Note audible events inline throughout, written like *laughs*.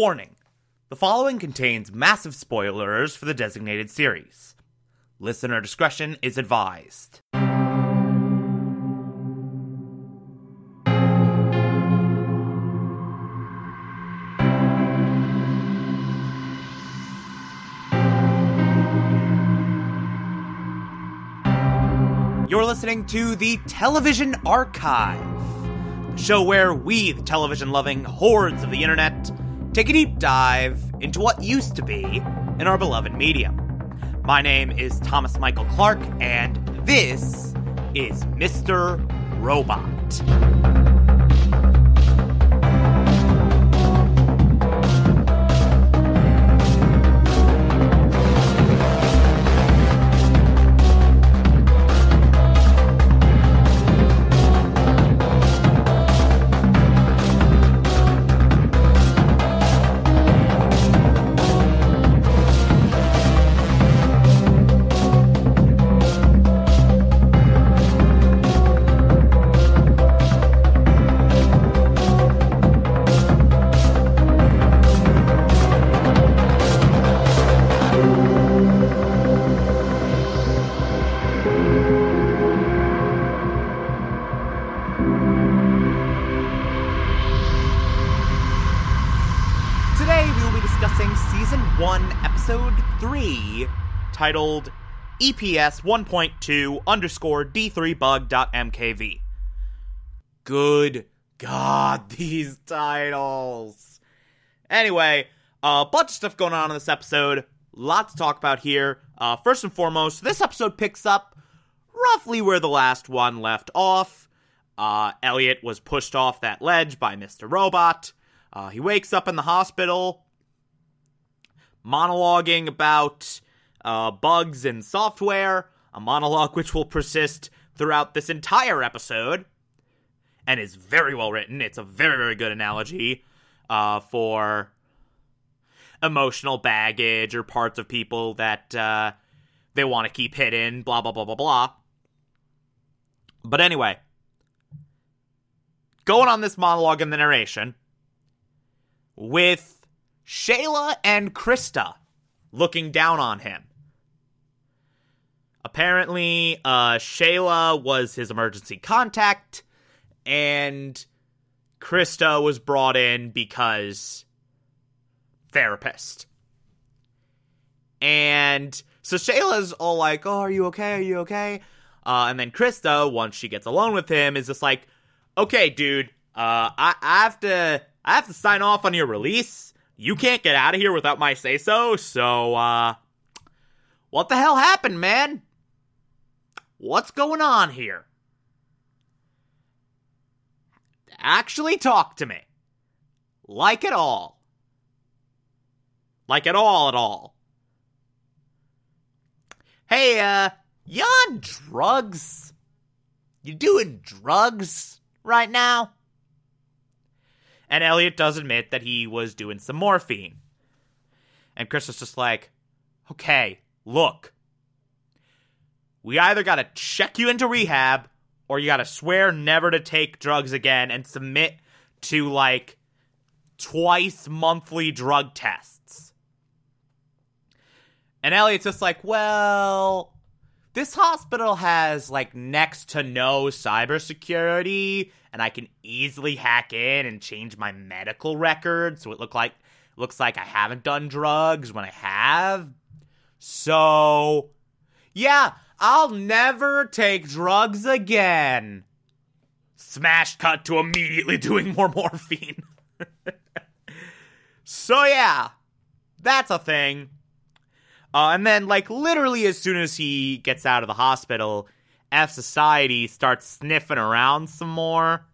Warning the following contains massive spoilers for the designated series. Listener discretion is advised. You're listening to the Television Archive, the show where we, the television loving hordes of the internet, take a deep dive into what used to be in our beloved medium. My name is Thomas Michael Clark, and this is Mr. Robot. Titled EPS 1.2 underscore D3 bug.mkv. Good God, *laughs* these titles. Anyway, a bunch of stuff going on in this episode. Lot to talk about here. Uh, first and foremost, this episode picks up roughly where the last one left off. Uh, Elliot was pushed off that ledge by Mr. Robot. Uh, he wakes up in the hospital, monologuing about uh, bugs in software, a monologue which will persist throughout this entire episode and is very well written. It's a very, very good analogy uh, for emotional baggage or parts of people that uh, they want to keep hidden, blah, blah, blah, blah, blah. But anyway, going on this monologue in the narration with Shayla and Krista looking down on him. Apparently, uh, Shayla was his emergency contact, and Krista was brought in because therapist. And so Shayla's all like, "Oh, are you okay? Are you okay?" Uh, and then Krista, once she gets alone with him, is just like, "Okay, dude, uh, I, I have to, I have to sign off on your release. You can't get out of here without my say so. So, uh, what the hell happened, man? What's going on here? Actually, talk to me. Like it all. Like it all at all. Hey, uh, you on drugs? You doing drugs right now? And Elliot does admit that he was doing some morphine. And Chris is just like, okay, look. We either gotta check you into rehab, or you gotta swear never to take drugs again and submit to like twice monthly drug tests. And Elliot's just like, well, this hospital has like next to no cybersecurity, and I can easily hack in and change my medical record so it look like looks like I haven't done drugs when I have. So, yeah, I'll never take drugs again. Smash cut to immediately *laughs* doing more morphine. *laughs* so yeah, that's a thing. Uh, and then, like, literally as soon as he gets out of the hospital, F Society starts sniffing around some more.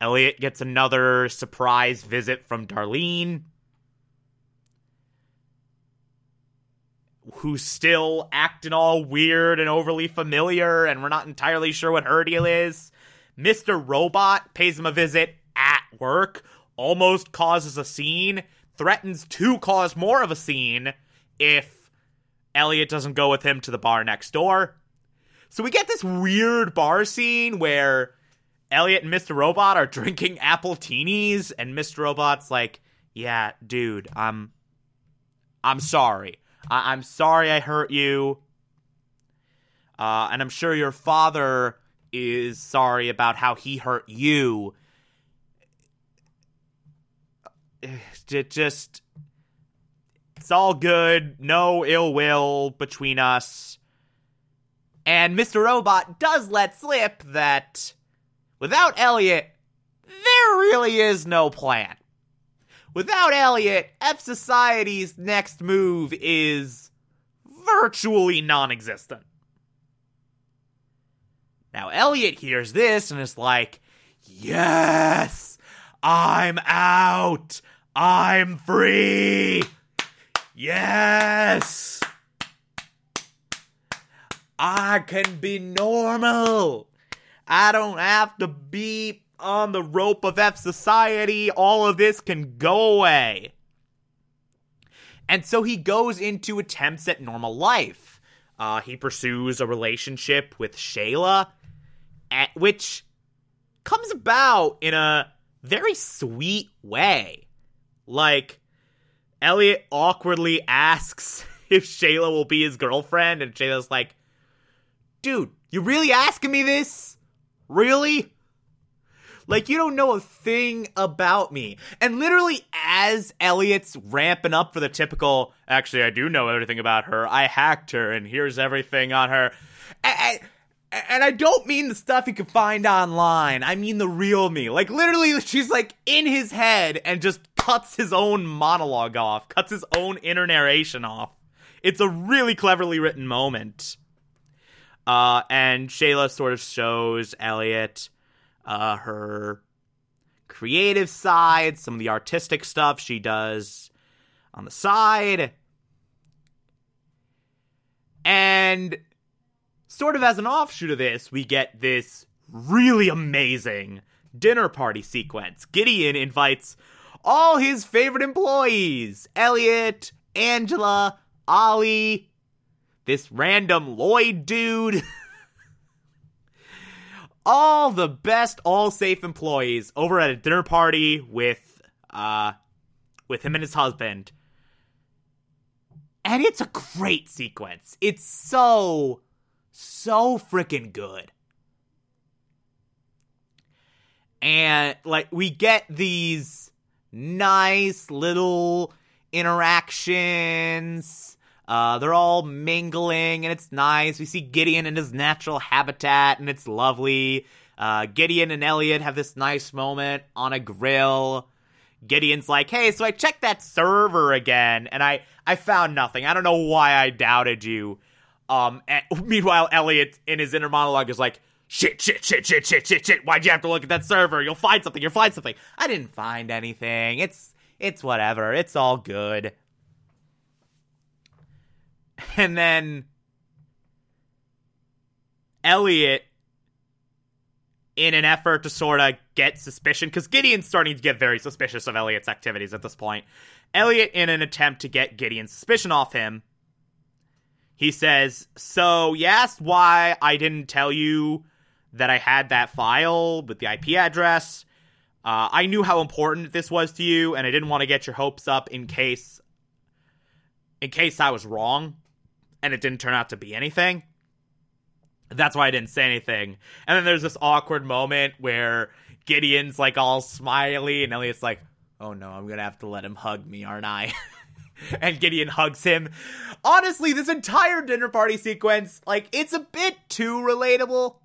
Elliot gets another surprise visit from Darlene, who's still acting all weird and overly familiar, and we're not entirely sure what her deal is. Mr. Robot pays him a visit at work, almost causes a scene, threatens to cause more of a scene if Elliot doesn't go with him to the bar next door. So we get this weird bar scene where Elliot and Mr. Robot are *laughs* drinking appletinis, and Mr. Robot's like, yeah, dude, I'm I'm sorry. I- I'm sorry I hurt you. Uh, and I'm sure your father is sorry about how he hurt you. *sighs* It just it's all good, no ill will between us. And Mr. Robot does let slip that without Elliot, there really is no plan. Without Elliot, F Society's next move is virtually non existent. Now, Elliot hears this and is like, Yes, I'm out. I'm free. Yes. I can be normal. I don't have to be on the rope of F society. All of this can go away. And so he goes into attempts at normal life. Uh, he pursues a relationship with Shayla, at, which comes about in a very sweet way. Like, Elliot awkwardly asks *laughs* if Shayla will be his girlfriend, and Shayla's like, dude, you really asking me this? Really? Like, you don't know a thing about me. And literally, as Elliot's ramping up for the typical, actually, I do know everything about her. I hacked her, and here's everything on her. And, I don't mean the stuff you can find online. I mean the real me. Like, literally, she's like in his head and just cuts his own monologue off, cuts his own inner narration off. It's a really cleverly written moment. Uh, and Shayla sort of shows Elliot uh, her creative side, some of the artistic stuff she does on the side. And sort of as an offshoot of this, we get this really amazing dinner party sequence. Gideon invites all his favorite employees Elliot, Angela, Ollie, this random Lloyd dude. *laughs* all the best Allsafe employees over at a dinner party with uh with him and his husband. And it's a great sequence. It's so so freaking good. And like we get these nice little interactions. Uh, they're all mingling and it's nice. We see Gideon in his natural habitat and it's lovely. Uh, Gideon and Elliot have this nice moment on a grill. Gideon's like, "Hey, so I checked that server again, and I I found nothing. I don't know why I doubted you." Um, *laughs* meanwhile, Elliot in his inner monologue is like, "Shit, shit, shit, shit, shit, shit, shit. Why'd you have to look at that server? You'll find something. You'll find something. I didn't find anything. It's it's whatever. It's all good." And then Elliot in an effort to sort of get suspicion, because Gideon's starting to get very suspicious of Elliot's activities at this point. Elliot, in an attempt to get Gideon's suspicion off him, he says, So, asked why I didn't tell you that I had that file with the IP address. Uh, I knew how important this was to you, and I didn't want to get your hopes up in case. In case I was wrong and it didn't turn out to be anything. That's why I didn't say anything. And then there's this awkward moment where Gideon's like all smiley, and Elliot's like, oh no, I'm gonna have to let him hug me, aren't I? *laughs* and Gideon hugs him. Honestly, this entire dinner party sequence, like, it's a bit too relatable.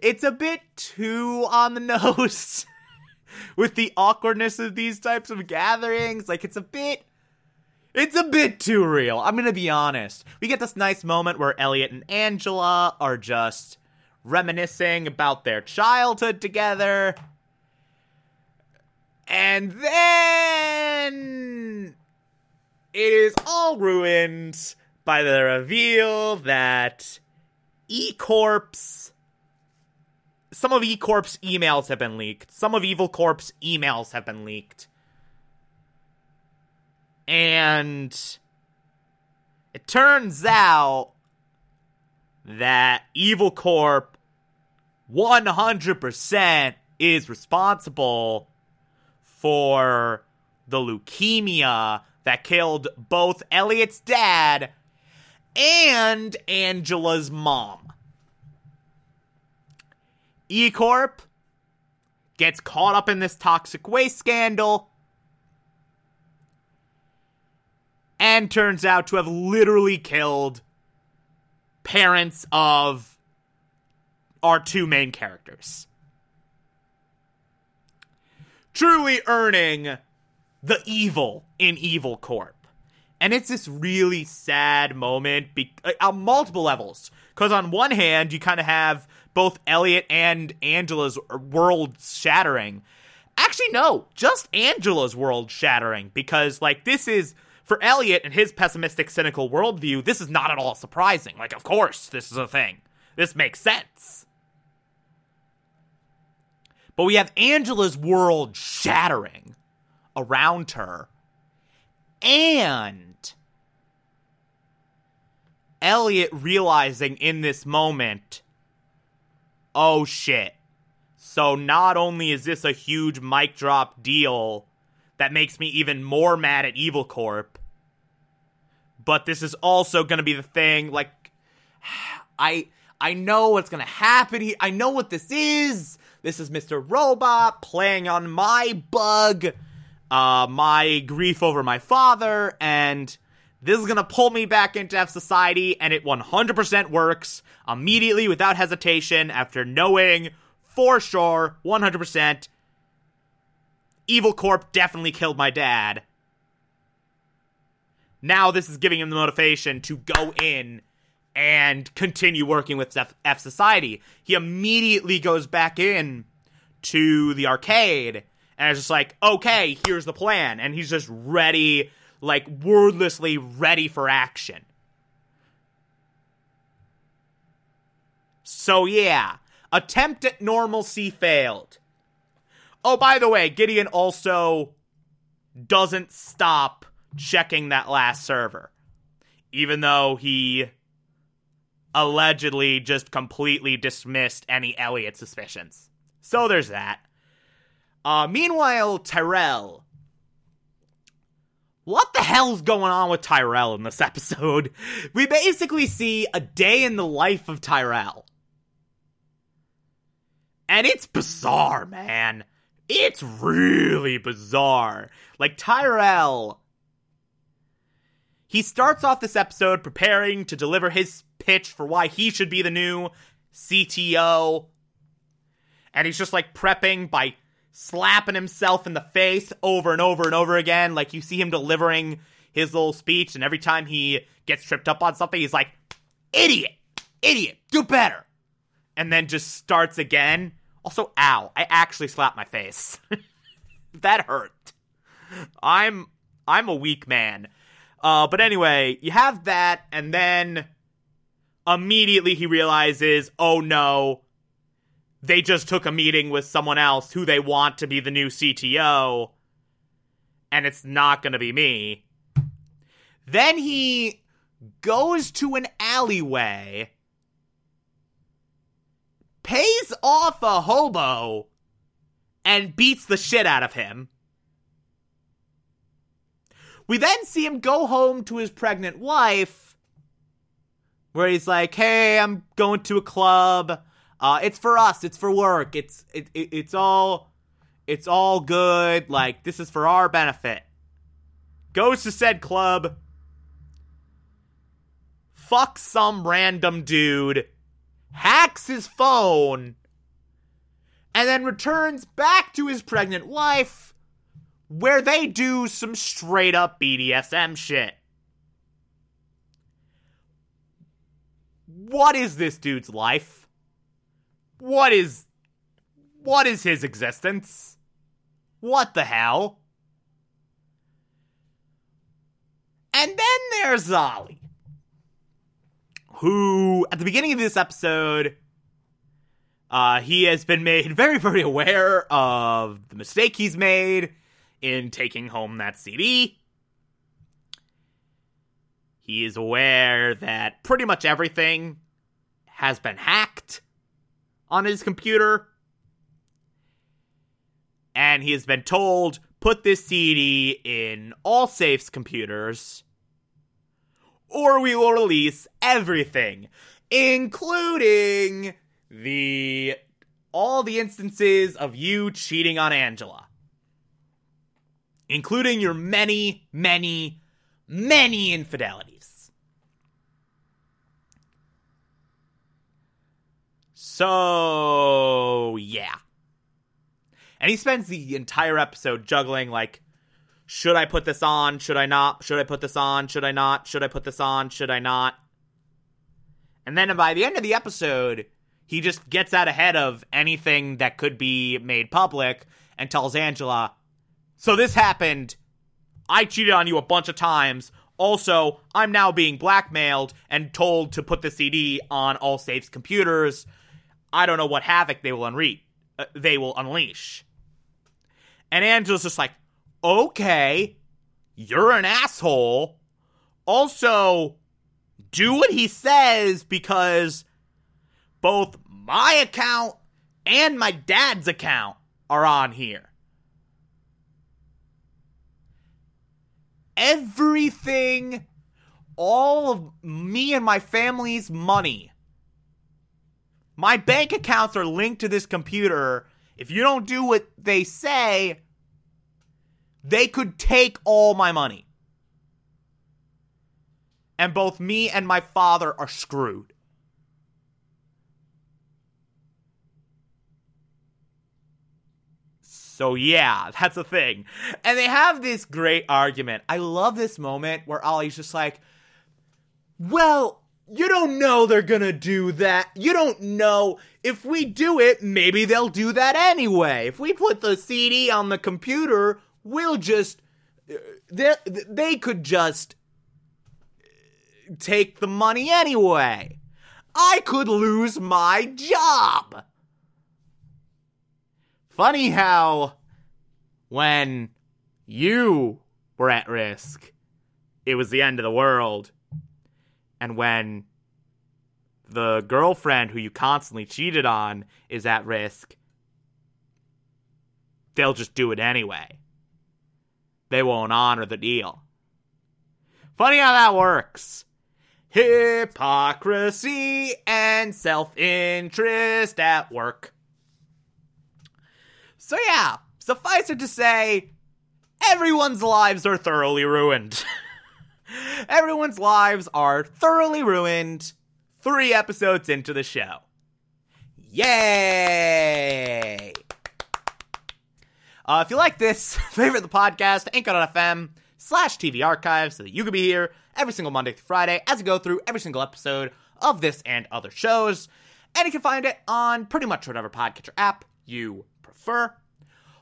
It's a bit too on the *laughs* nose with the awkwardness of these types of gatherings. Like, it's a bit it's a bit too real. I'm gonna be honest. We get this nice moment where Elliot and Angela are just reminiscing about their childhood together. And then it is all ruined by the reveal that E some of E Corp's emails have been leaked. Some of Evil Corp's emails have been leaked. And it turns out that Evil Corp 100% is responsible for the leukemia that killed both Elliot's dad and Angela's mom. E Corp gets caught up in this toxic waste scandal and turns out to have literally killed parents of our two main characters. Truly earning the evil in Evil Corp. And it's this really sad moment be- uh, on multiple levels. Because on one hand, you kind of have both Elliot and Angela's world shattering. Actually, no, just Angela's world shattering. Because, like, this is, for Elliot and his pessimistic, cynical worldview, this is not at all surprising. Like, of course, this is a thing. This makes sense. But we have Angela's world shattering around her. And Elliot realizing in this moment, oh shit. So not only is this a huge mic drop deal that makes me even more mad at Evil Corp, but this is also going to be the thing like *sighs* I I know what's going to happen Here. I know what this is. This is Mr. Robot playing on my bug, uh my grief over my father and this is gonna pull me back into F Society, and it 100% works immediately without hesitation after knowing for sure 100% Evil Corp definitely killed my dad. Now this is giving him the motivation to go in and continue working with F, F Society. He immediately goes back in to the arcade and is just like, okay, here's the plan. And he's just ready like wordlessly ready for action. So yeah, attempt at normalcy failed. Oh, by the way, Gideon also doesn't stop checking that last server, even though he allegedly just completely dismissed any Elliot suspicions. So there's that. Uh, meanwhile, Tyrell what the hell's going on with Tyrell in this *laughs* episode? We basically see a day in the life of Tyrell. And it's bizarre, man. It's really bizarre. Like, Tyrell. He starts off this episode preparing to deliver his pitch for why he should be the new CTO. And he's just like prepping by slapping himself in the face over and over and over again. Like you see him delivering his little speech, and every time he gets tripped up on something, he's like, idiot, idiot, do better. And then just starts again. Also, ow, I actually slapped my face. *laughs* that hurt. I'm I'm a weak man. Uh, but anyway, you have that, and then immediately he realizes, oh no, they just took a meeting with someone else who they want to be the new CTO, and it's not going to be me. Then he goes to an alleyway, pays off a hobo, and beats the shit out of him. We then see him go home to his pregnant wife, where he's like, hey, I'm going to a club. Uh, it's for us. It's for work. It's it, it, it's all it's all good. Like this is for our benefit. Goes to said club. Fuck some random dude. Hacks his phone. And then returns back to his pregnant wife, where they do some straight up BDSM shit. What is this dude's life? What is. What is his existence? What the hell? And then there's Ollie, who, at the beginning of this episode, uh, he has been made *laughs* very, very aware of the mistake he's made in taking home that CD. He is aware that pretty much everything has been hacked on his computer. And he has been told put this CD in Allsafe's computers, or we will release everything, including the all the instances of you cheating on Angela. Including your many, many, many infidelities. So, yeah. And he spends the entire episode juggling, like, should I put this on? Should I not? Should I put this on? Should I not? Should I put this on? Should I not? And then by the end of the episode, he just gets out ahead of anything that could be made public and tells Angela, So this happened. I cheated on you a bunch of times. Also, I'm now being blackmailed and told to put the CD on Allsafe's computers. I don't know what havoc they will unre- uh, they will unleash. And Angela's just like, okay, you're an asshole. Also, do what he says because both my account and my dad's account are on here. Everything, all of me and my family's money, my bank accounts are linked to this computer. If you don't do what they say, they could take all my money. And both me and my father are screwed. So yeah, that's the thing. And they have this great argument. I love this moment where Ollie's just like, well, you don't know they're gonna do that. You don't know. If we do it, maybe they'll do that anyway. If we put the CD on the computer, we'll just. They, they could just take the money anyway. I could lose my job. Funny how when you were at risk, it was the end of the world. And when the girlfriend who you constantly cheated on is at risk, they'll just do it anyway. They won't honor the deal. Funny how that works. Hypocrisy and self interest at work. So, yeah, suffice it to say, everyone's lives are thoroughly ruined. *laughs* everyone's lives are thoroughly ruined three episodes into the show. Yay! Uh, if you like this, *laughs* favorite the podcast, anchor.fm slash TV archive so that you can be here every single Monday through Friday as we go through every single episode of this and other shows. And you can find it on pretty much whatever podcatcher app you prefer.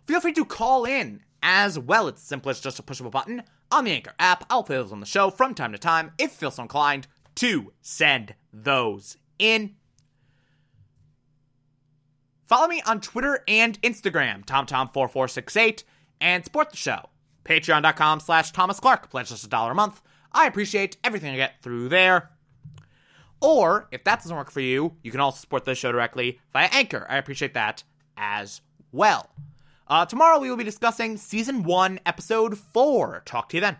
Feel free to call in as well. It's simple as just to push a button on the Anchor app. I'll play those on the show from time to time if you feel so inclined to send those in. Follow me on Twitter and Instagram, TomTom4468, and support the show. Patreon.com slash Thomas Clark. Pledge just a dollar a month. I appreciate everything I get through there. Or, if that doesn't work for you, you can also support the show directly via Anchor. I appreciate that as well. Uh, tomorrow we will be discussing Season 1, Episode 4. Talk to you then.